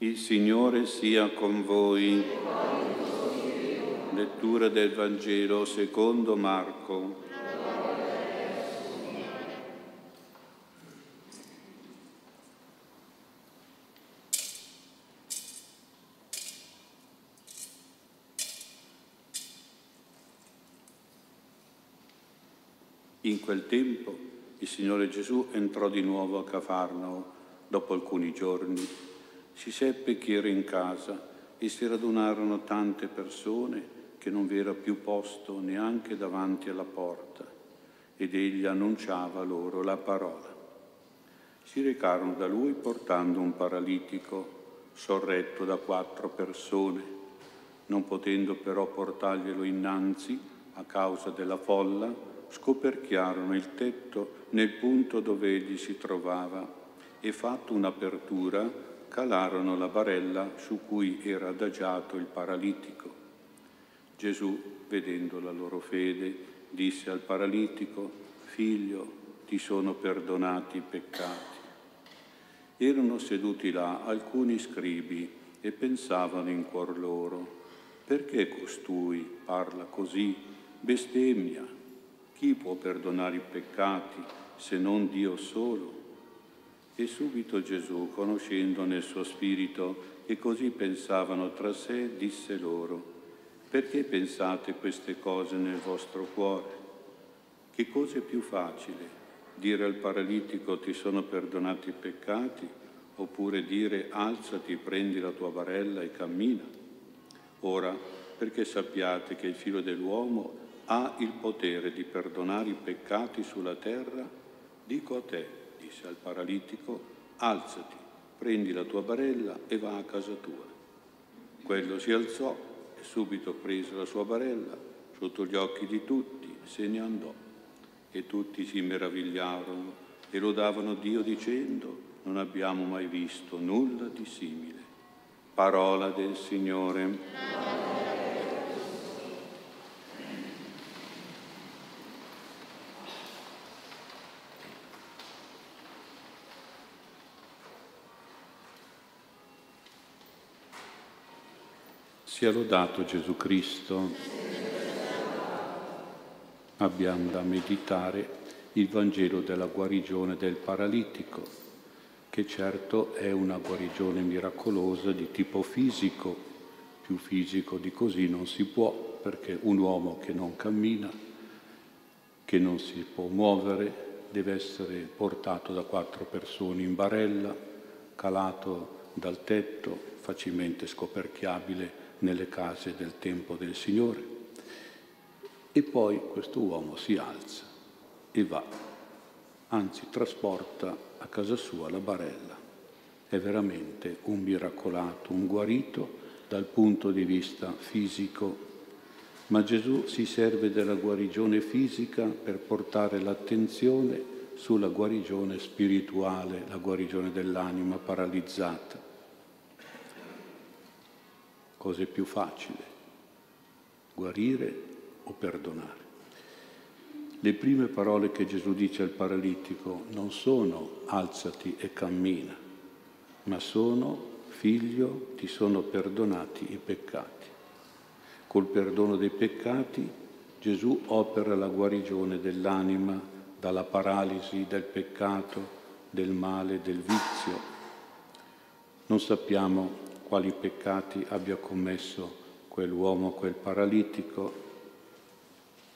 Il Signore sia con voi. Lettura del Vangelo secondo Marco. In quel tempo il Signore Gesù entrò di nuovo a Cafarnao dopo alcuni giorni. Si seppe che era in casa e si radunarono tante persone che non vi era più posto neanche davanti alla porta ed egli annunciava loro la parola. Si recarono da lui portando un paralitico sorretto da quattro persone. Non potendo però portarglielo innanzi a causa della folla, scoperchiarono il tetto nel punto dove egli si trovava e fatto un'apertura calarono la barella su cui era adagiato il paralitico. Gesù, vedendo la loro fede, disse al paralitico, Figlio, ti sono perdonati i peccati. Erano seduti là alcuni scribi e pensavano in cuor loro, perché costui parla così, bestemmia? Chi può perdonare i peccati se non Dio solo? E subito Gesù, conoscendo nel suo spirito che così pensavano tra sé, disse loro, perché pensate queste cose nel vostro cuore? Che cosa è più facile? Dire al paralitico ti sono perdonati i peccati oppure dire alzati, prendi la tua barella e cammina? Ora, perché sappiate che il figlio dell'uomo ha il potere di perdonare i peccati sulla terra, dico a te, disse al paralitico, alzati, prendi la tua barella e va a casa tua. Quello si alzò e subito prese la sua barella sotto gli occhi di tutti, se ne andò. E tutti si meravigliarono e lodavano Dio dicendo, non abbiamo mai visto nulla di simile. Parola del Signore. Sia lodato Gesù Cristo. Abbiamo da meditare il Vangelo della guarigione del paralitico, che certo è una guarigione miracolosa di tipo fisico, più fisico di così non si può, perché un uomo che non cammina, che non si può muovere, deve essere portato da quattro persone in barella, calato dal tetto, facilmente scoperchiabile nelle case del tempo del Signore. E poi questo uomo si alza e va, anzi trasporta a casa sua la barella. È veramente un miracolato, un guarito dal punto di vista fisico. Ma Gesù si serve della guarigione fisica per portare l'attenzione sulla guarigione spirituale, la guarigione dell'anima paralizzata cosa è più facile, guarire o perdonare. Le prime parole che Gesù dice al paralitico non sono alzati e cammina, ma sono figlio, ti sono perdonati i peccati. Col perdono dei peccati Gesù opera la guarigione dell'anima dalla paralisi del peccato, del male, del vizio. Non sappiamo quali peccati abbia commesso quell'uomo, quel paralitico.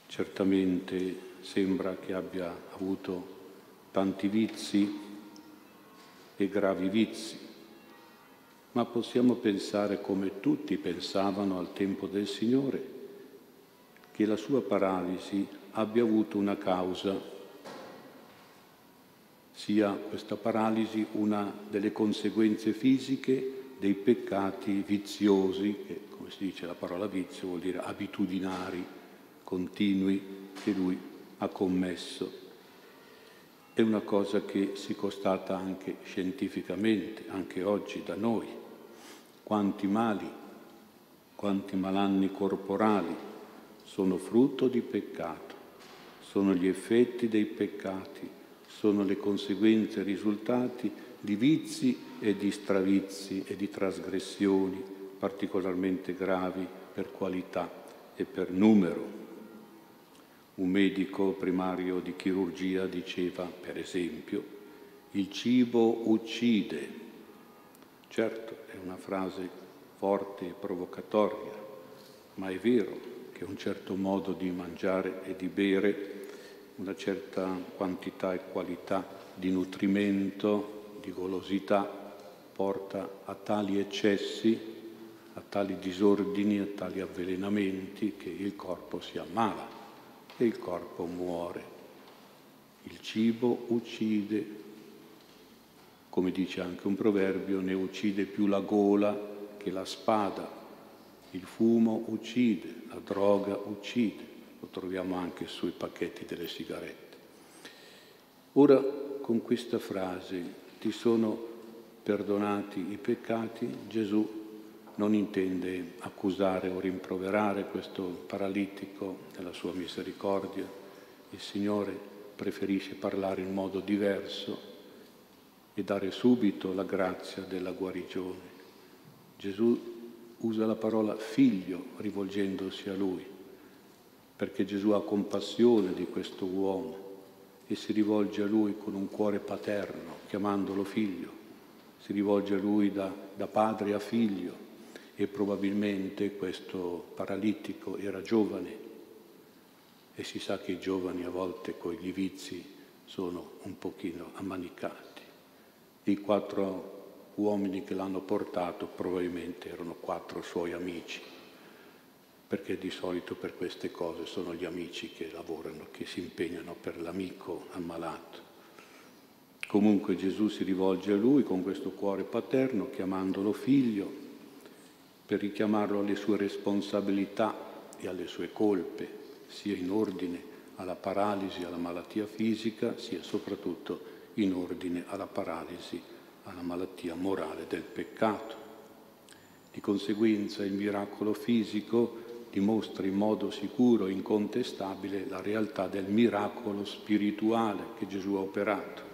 Certamente sembra che abbia avuto tanti vizi e gravi vizi, ma possiamo pensare come tutti pensavano al tempo del Signore, che la sua paralisi abbia avuto una causa, sia questa paralisi una delle conseguenze fisiche dei peccati viziosi, che come si dice la parola vizio vuol dire abitudinari, continui, che lui ha commesso. È una cosa che si constata anche scientificamente, anche oggi da noi. Quanti mali, quanti malanni corporali sono frutto di peccato, sono gli effetti dei peccati, sono le conseguenze, i risultati di vizi e di stravizi e di trasgressioni particolarmente gravi per qualità e per numero. Un medico primario di chirurgia diceva, per esempio, il cibo uccide. Certo, è una frase forte e provocatoria, ma è vero che un certo modo di mangiare e di bere, una certa quantità e qualità di nutrimento, di golosità, porta a tali eccessi, a tali disordini, a tali avvelenamenti che il corpo si ammala e il corpo muore. Il cibo uccide, come dice anche un proverbio, ne uccide più la gola che la spada. Il fumo uccide, la droga uccide, lo troviamo anche sui pacchetti delle sigarette. Ora con questa frase ti sono perdonati i peccati, Gesù non intende accusare o rimproverare questo paralitico della sua misericordia. Il Signore preferisce parlare in modo diverso e dare subito la grazia della guarigione. Gesù usa la parola figlio rivolgendosi a lui, perché Gesù ha compassione di questo uomo e si rivolge a lui con un cuore paterno, chiamandolo figlio, si rivolge a lui da, da padre a figlio e probabilmente questo paralitico era giovane e si sa che i giovani a volte con gli vizi sono un pochino ammanicati. I quattro uomini che l'hanno portato probabilmente erano quattro suoi amici, perché di solito per queste cose sono gli amici che lavorano, che si impegnano per l'amico ammalato. Comunque Gesù si rivolge a lui con questo cuore paterno, chiamandolo figlio, per richiamarlo alle sue responsabilità e alle sue colpe, sia in ordine alla paralisi, alla malattia fisica, sia soprattutto in ordine alla paralisi alla malattia morale del peccato. Di conseguenza il miracolo fisico dimostra in modo sicuro e incontestabile la realtà del miracolo spirituale che Gesù ha operato.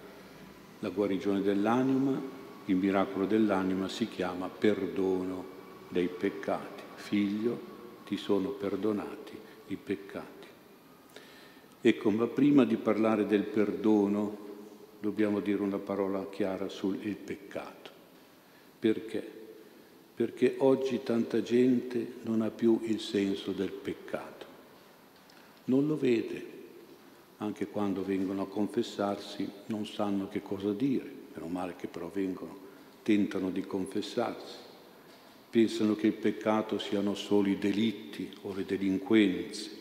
La guarigione dell'anima, il miracolo dell'anima si chiama perdono dei peccati. Figlio, ti sono perdonati i peccati. Ecco, ma prima di parlare del perdono dobbiamo dire una parola chiara sul peccato. Perché? Perché oggi tanta gente non ha più il senso del peccato, non lo vede, anche quando vengono a confessarsi non sanno che cosa dire, meno male che però vengono, tentano di confessarsi, pensano che il peccato siano solo i delitti o le delinquenze,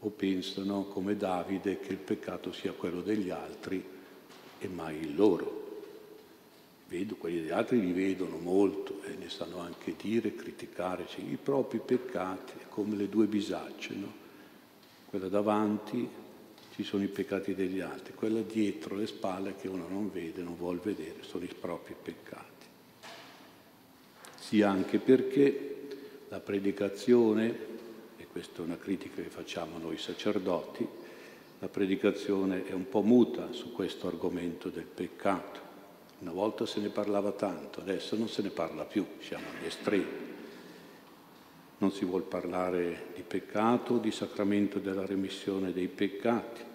o pensano come Davide che il peccato sia quello degli altri e mai il loro. Vedo, quelli degli altri li vedono molto e ne sanno anche dire, criticare cioè, i propri peccati, come le due bisacce, no? Quella davanti ci sono i peccati degli altri, quella dietro le spalle che uno non vede, non vuol vedere, sono i propri peccati. Sia anche perché la predicazione, e questa è una critica che facciamo noi sacerdoti, la predicazione è un po' muta su questo argomento del peccato. Una volta se ne parlava tanto, adesso non se ne parla più, siamo agli estremi. Non si vuole parlare di peccato, di sacramento della remissione dei peccati.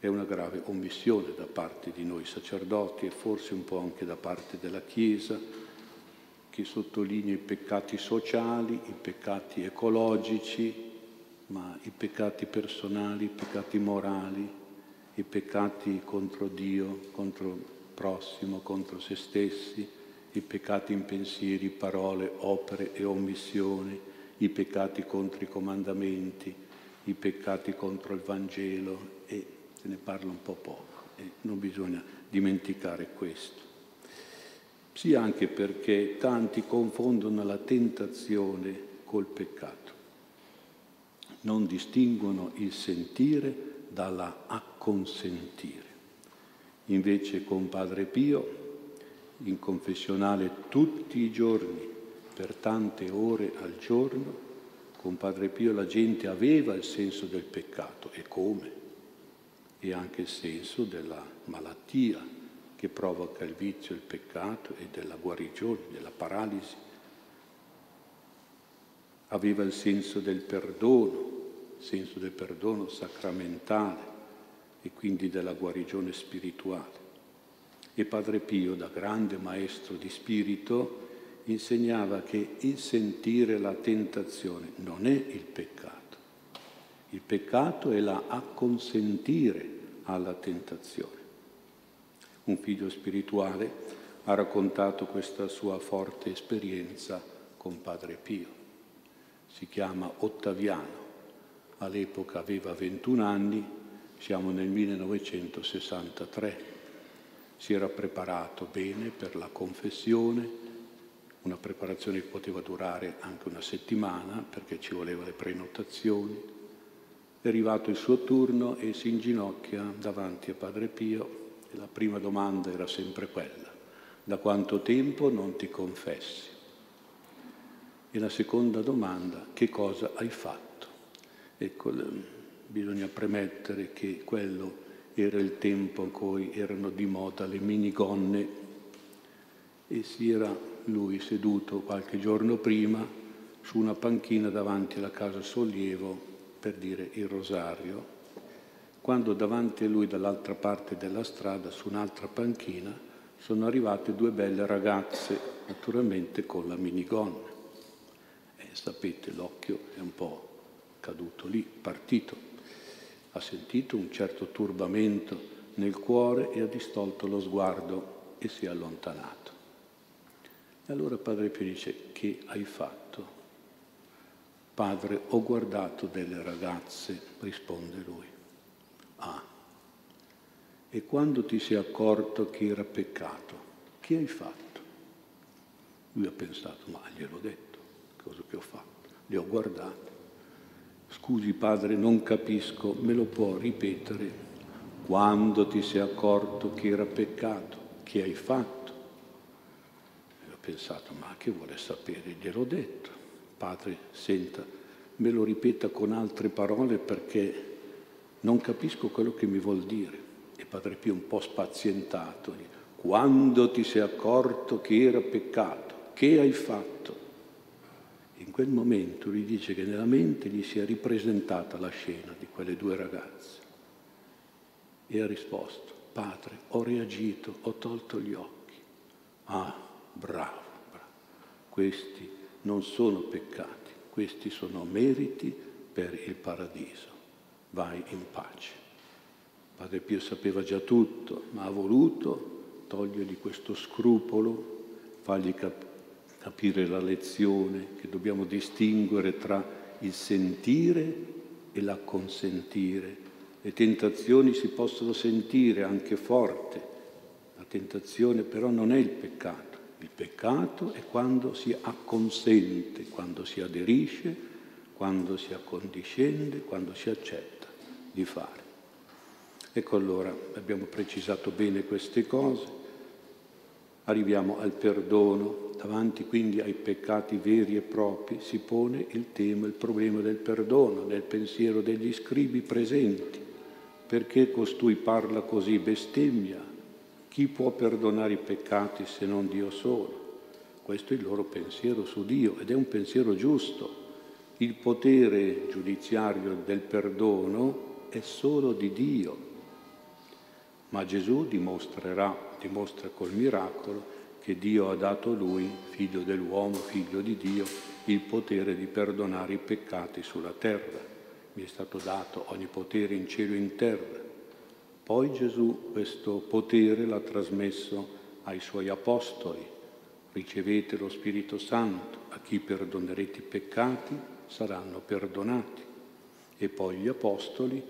È una grave omissione da parte di noi sacerdoti e forse un po' anche da parte della Chiesa, che sottolinea i peccati sociali, i peccati ecologici, ma i peccati personali, i peccati morali, i peccati contro Dio, contro il prossimo, contro se stessi, i peccati in pensieri, parole, opere e omissioni, i peccati contro i comandamenti, i peccati contro il Vangelo e se ne parla un po' poco e non bisogna dimenticare questo. Sia anche perché tanti confondono la tentazione col peccato non distinguono il sentire dalla acconsentire. Invece con Padre Pio, in confessionale tutti i giorni, per tante ore al giorno, con Padre Pio la gente aveva il senso del peccato e come? E anche il senso della malattia che provoca il vizio, il peccato e della guarigione, della paralisi. Aveva il senso del perdono, il senso del perdono sacramentale e quindi della guarigione spirituale. E Padre Pio, da grande maestro di spirito, insegnava che il sentire la tentazione non è il peccato. Il peccato è la acconsentire alla tentazione. Un figlio spirituale ha raccontato questa sua forte esperienza con Padre Pio. Si chiama Ottaviano, all'epoca aveva 21 anni, siamo nel 1963. Si era preparato bene per la confessione, una preparazione che poteva durare anche una settimana perché ci voleva le prenotazioni. È arrivato il suo turno e si inginocchia davanti a Padre Pio e la prima domanda era sempre quella, da quanto tempo non ti confessi? E la seconda domanda, che cosa hai fatto? Ecco, bisogna premettere che quello era il tempo in cui erano di moda le minigonne e si era lui seduto qualche giorno prima su una panchina davanti alla casa Sollievo per dire il rosario, quando davanti a lui dall'altra parte della strada, su un'altra panchina, sono arrivate due belle ragazze, naturalmente con la minigonna. E sapete, l'occhio è un po' caduto lì, partito. Ha sentito un certo turbamento nel cuore e ha distolto lo sguardo e si è allontanato. E allora Padre Pio dice, che hai fatto? Padre, ho guardato delle ragazze, risponde lui. Ah, e quando ti sei accorto che era peccato, che hai fatto? Lui ha pensato, ma gliel'ho detto, cosa che ho fatto? Le ho guardate. Scusi padre, non capisco, me lo può ripetere? Quando ti sei accorto che era peccato, che hai fatto? pensato, ma che vuole sapere? Gliel'ho detto. Padre, senta, me lo ripeta con altre parole perché non capisco quello che mi vuol dire. E Padre Pio un po' spazientato, quando ti sei accorto che era peccato, che hai fatto? In quel momento gli dice che nella mente gli si è ripresentata la scena di quelle due ragazze e ha risposto, Padre, ho reagito, ho tolto gli occhi. Ah, bravo, bravo. Questi non sono peccati, questi sono meriti per il paradiso. Vai in pace. Padre Pio sapeva già tutto, ma ha voluto togliergli questo scrupolo, fargli cap- capire la lezione che dobbiamo distinguere tra il sentire e l'acconsentire. Le tentazioni si possono sentire anche forte, la tentazione però non è il peccato. Il peccato è quando si acconsente, quando si aderisce, quando si accondiscende, quando si accetta di fare. Ecco allora, abbiamo precisato bene queste cose, arriviamo al perdono, davanti quindi ai peccati veri e propri si pone il tema, il problema del perdono nel pensiero degli scribi presenti. Perché costui parla così bestemmia? Chi può perdonare i peccati se non Dio solo? Questo è il loro pensiero su Dio ed è un pensiero giusto. Il potere giudiziario del perdono è solo di Dio, ma Gesù dimostrerà, dimostra col miracolo che Dio ha dato a lui, figlio dell'uomo, figlio di Dio, il potere di perdonare i peccati sulla terra. Mi è stato dato ogni potere in cielo e in terra. Poi Gesù questo potere l'ha trasmesso ai suoi apostoli. Ricevete lo Spirito Santo, a chi perdonerete i peccati saranno perdonati. E poi gli apostoli,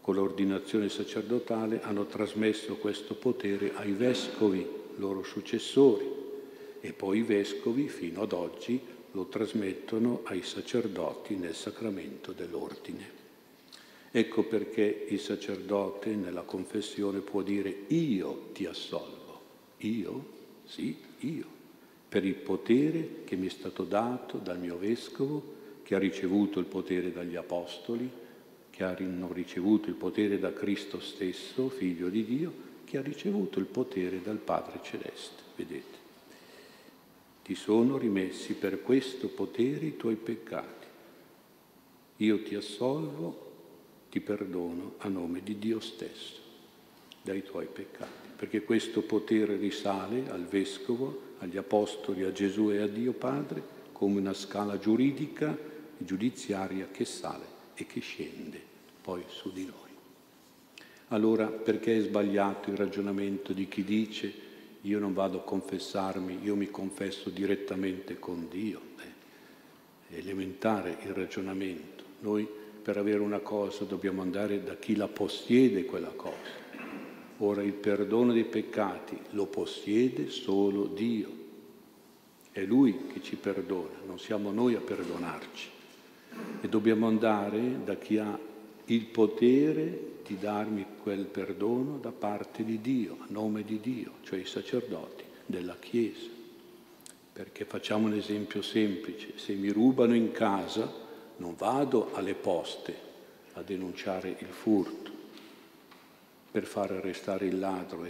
con l'ordinazione sacerdotale, hanno trasmesso questo potere ai vescovi, loro successori. E poi i vescovi, fino ad oggi, lo trasmettono ai sacerdoti nel sacramento dell'ordine. Ecco perché il sacerdote nella confessione può dire io ti assolvo. Io? Sì, io. Per il potere che mi è stato dato dal mio vescovo, che ha ricevuto il potere dagli apostoli, che hanno ricevuto il potere da Cristo stesso, figlio di Dio, che ha ricevuto il potere dal Padre Celeste. Vedete? Ti sono rimessi per questo potere i tuoi peccati. Io ti assolvo, ti perdono a nome di Dio stesso dai tuoi peccati, perché questo potere risale al Vescovo, agli Apostoli, a Gesù e a Dio Padre come una scala giuridica e giudiziaria che sale e che scende poi su di noi. Allora perché è sbagliato il ragionamento di chi dice io non vado a confessarmi, io mi confesso direttamente con Dio? È elementare il ragionamento. Noi per avere una cosa dobbiamo andare da chi la possiede quella cosa. Ora il perdono dei peccati lo possiede solo Dio. È Lui che ci perdona, non siamo noi a perdonarci. E dobbiamo andare da chi ha il potere di darmi quel perdono da parte di Dio, a nome di Dio, cioè i sacerdoti della Chiesa. Perché facciamo un esempio semplice, se mi rubano in casa non vado alle poste a denunciare il furto per far arrestare il ladro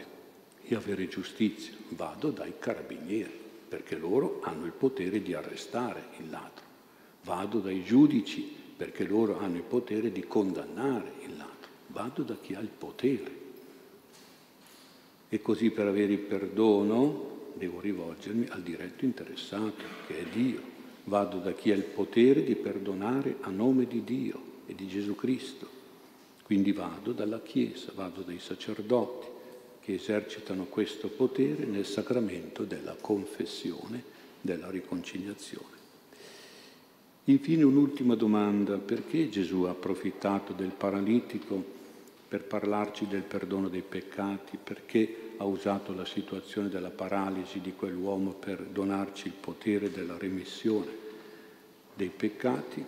e avere giustizia, vado dai carabinieri perché loro hanno il potere di arrestare il ladro, vado dai giudici perché loro hanno il potere di condannare il ladro vado da chi ha il potere. E così per avere il perdono devo rivolgermi al diretto interessato, che è Dio. Vado da chi ha il potere di perdonare a nome di Dio e di Gesù Cristo. Quindi vado dalla Chiesa, vado dai sacerdoti che esercitano questo potere nel sacramento della confessione, della riconciliazione. Infine un'ultima domanda, perché Gesù ha approfittato del paralitico per parlarci del perdono dei peccati, perché ha usato la situazione della paralisi di quell'uomo per donarci il potere della remissione dei peccati,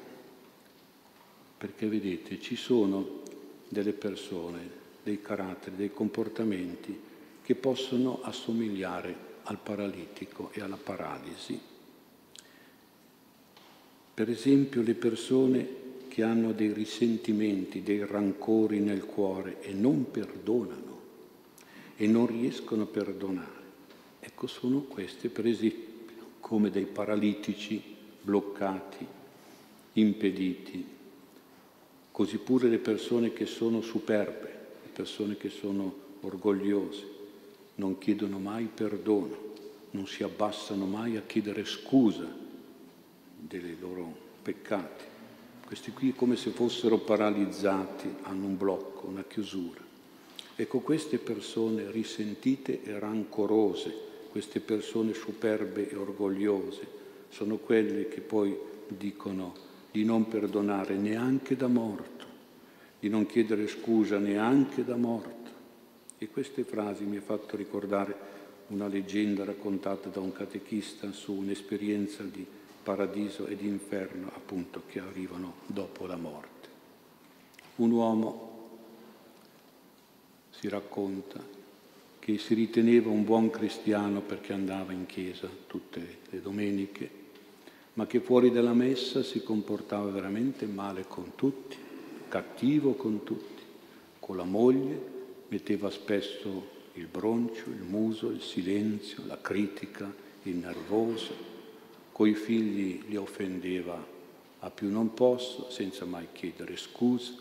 perché vedete ci sono delle persone, dei caratteri, dei comportamenti che possono assomigliare al paralitico e alla paralisi. Per esempio le persone che hanno dei risentimenti, dei rancori nel cuore e non perdonano e non riescono a perdonare. Ecco, sono queste, per esempio, come dei paralitici bloccati, impediti, così pure le persone che sono superbe, le persone che sono orgogliose, non chiedono mai perdono, non si abbassano mai a chiedere scusa dei loro peccati. Questi qui come se fossero paralizzati, hanno un blocco, una chiusura. Ecco, queste persone risentite e rancorose, queste persone superbe e orgogliose, sono quelle che poi dicono di non perdonare neanche da morto, di non chiedere scusa neanche da morto. E queste frasi mi ha fatto ricordare una leggenda raccontata da un catechista su un'esperienza di paradiso ed inferno appunto che arrivano dopo la morte. Un uomo si racconta che si riteneva un buon cristiano perché andava in chiesa tutte le domeniche, ma che fuori dalla messa si comportava veramente male con tutti, cattivo con tutti, con la moglie metteva spesso il broncio, il muso, il silenzio, la critica, il nervoso, coi figli li offendeva a più non posso, senza mai chiedere scusa,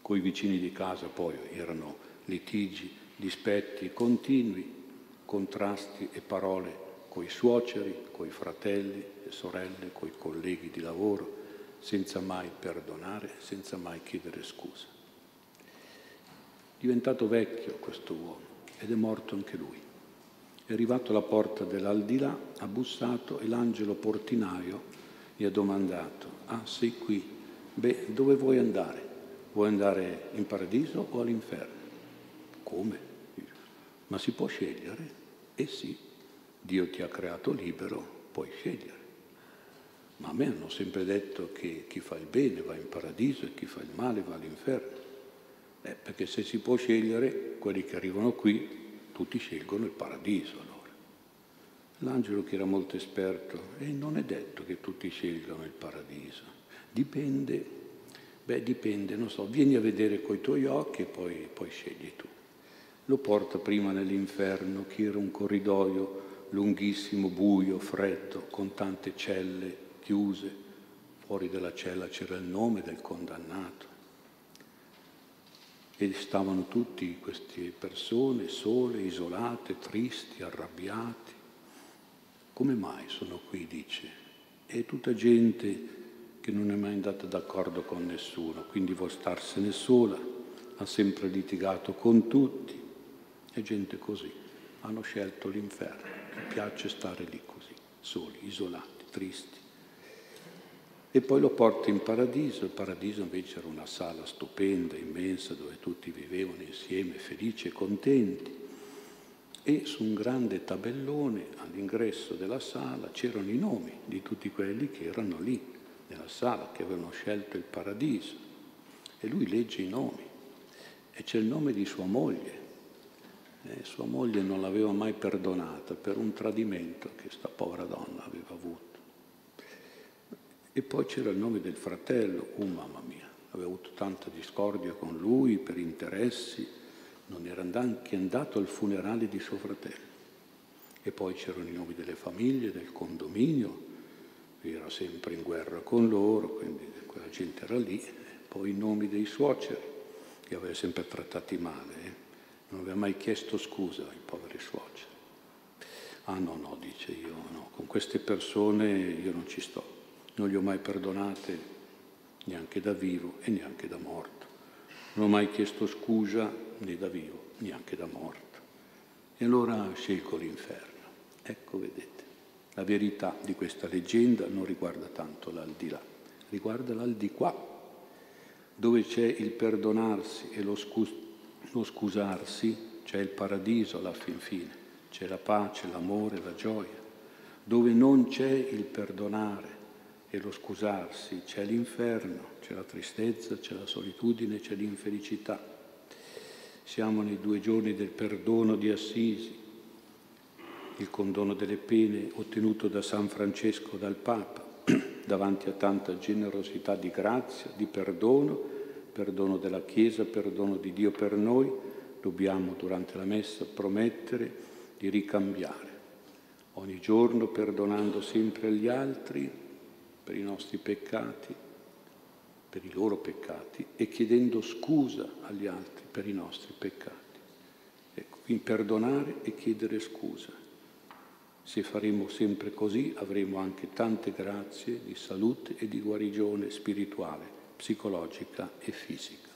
coi vicini di casa poi erano litigi, dispetti continui, contrasti e parole coi suoceri, coi fratelli e sorelle, coi colleghi di lavoro, senza mai perdonare, senza mai chiedere scusa. Diventato vecchio questo uomo ed è morto anche lui. È arrivato alla porta dell'aldilà, ha bussato e l'angelo portinaio gli ha domandato, ah sei qui, beh dove vuoi andare? Vuoi andare in paradiso o all'inferno? Come? Ma si può scegliere? Eh sì, Dio ti ha creato libero, puoi scegliere. Ma a me hanno sempre detto che chi fa il bene va in paradiso e chi fa il male va all'inferno. Eh, perché se si può scegliere, quelli che arrivano qui tutti scelgono il paradiso allora. L'angelo che era molto esperto, e non è detto che tutti scelgano il paradiso, dipende, beh dipende, non so, vieni a vedere coi tuoi occhi e poi, poi scegli tu. Lo porta prima nell'inferno, che era un corridoio lunghissimo, buio, freddo, con tante celle chiuse. Fuori dalla cella c'era il nome del condannato. E stavano tutti queste persone sole, isolate, tristi, arrabbiati. Come mai sono qui, dice? È tutta gente che non è mai andata d'accordo con nessuno, quindi vuol starsene sola, ha sempre litigato con tutti. È gente così, hanno scelto l'inferno mi piace stare lì così, soli, isolati, tristi. E poi lo porta in paradiso, il paradiso invece era una sala stupenda, immensa, dove tutti vivevano insieme, felici e contenti. E su un grande tabellone all'ingresso della sala c'erano i nomi di tutti quelli che erano lì, nella sala, che avevano scelto il paradiso. E lui legge i nomi. E c'è il nome di sua moglie, eh, sua moglie non l'aveva mai perdonata per un tradimento che sta povera donna aveva avuto. E poi c'era il nome del fratello, oh mamma mia, aveva avuto tanta discordia con lui per interessi, non era neanche andato al funerale di suo fratello. E poi c'erano i nomi delle famiglie, del condominio, era sempre in guerra con loro, quindi quella gente era lì, poi i nomi dei suoceri, che aveva sempre trattati male. Eh non aveva mai chiesto scusa ai poveri suoceri. Ah no, no, dice io, no, con queste persone io non ci sto, non li ho mai perdonate neanche da vivo e neanche da morto. Non ho mai chiesto scusa né da vivo, neanche da morto. E allora scelgo l'inferno. Ecco, vedete, la verità di questa leggenda non riguarda tanto l'aldilà, riguarda l'aldilà, dove c'è il perdonarsi e lo scusa lo scusarsi, c'è il paradiso alla fin fine, c'è la pace, l'amore, la gioia. Dove non c'è il perdonare e lo scusarsi, c'è l'inferno, c'è la tristezza, c'è la solitudine, c'è l'infelicità. Siamo nei due giorni del perdono di Assisi, il condono delle pene ottenuto da San Francesco dal Papa, davanti a tanta generosità di grazia, di perdono perdono della Chiesa, perdono di Dio per noi, dobbiamo durante la messa promettere di ricambiare ogni giorno perdonando sempre gli altri per i nostri peccati, per i loro peccati e chiedendo scusa agli altri per i nostri peccati. Ecco, quindi perdonare e chiedere scusa. Se faremo sempre così avremo anche tante grazie di salute e di guarigione spirituale psicologica e fisica.